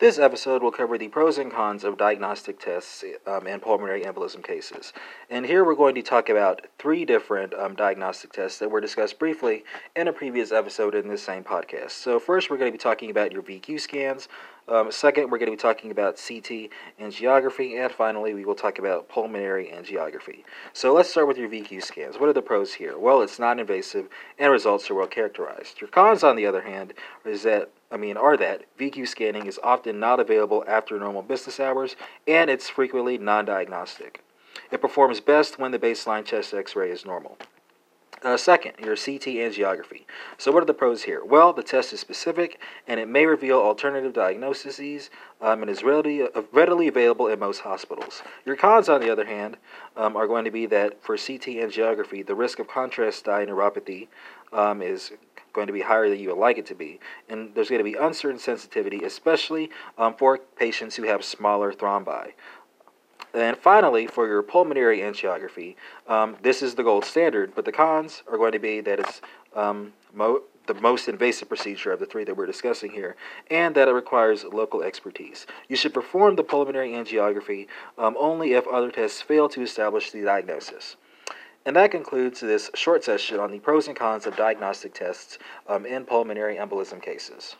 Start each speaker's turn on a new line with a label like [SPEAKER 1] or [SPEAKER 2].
[SPEAKER 1] This episode will cover the pros and cons of diagnostic tests um, in pulmonary embolism cases. And here we're going to talk about three different um, diagnostic tests that were discussed briefly in a previous episode in this same podcast. So, first, we're going to be talking about your VQ scans. Um, second, we're going to be talking about CT angiography. And finally, we will talk about pulmonary angiography. So, let's start with your VQ scans. What are the pros here? Well, it's non invasive and results are well characterized. Your cons, on the other hand, is that I mean, are that VQ scanning is often not available after normal business hours and it's frequently non diagnostic. It performs best when the baseline chest x ray is normal. Uh, second, your CT angiography. So, what are the pros here? Well, the test is specific and it may reveal alternative diagnoses um, and is readily, uh, readily available in most hospitals. Your cons, on the other hand, um, are going to be that for CT angiography, the risk of contrast dye nephropathy um, is going to be higher than you would like it to be. And there's going to be uncertain sensitivity, especially um, for patients who have smaller thrombi. And finally, for your pulmonary angiography, um, this is the gold standard, but the cons are going to be that it's um, mo- the most invasive procedure of the three that we're discussing here, and that it requires local expertise. You should perform the pulmonary angiography um, only if other tests fail to establish the diagnosis. And that concludes this short session on the pros and cons of diagnostic tests um, in pulmonary embolism cases.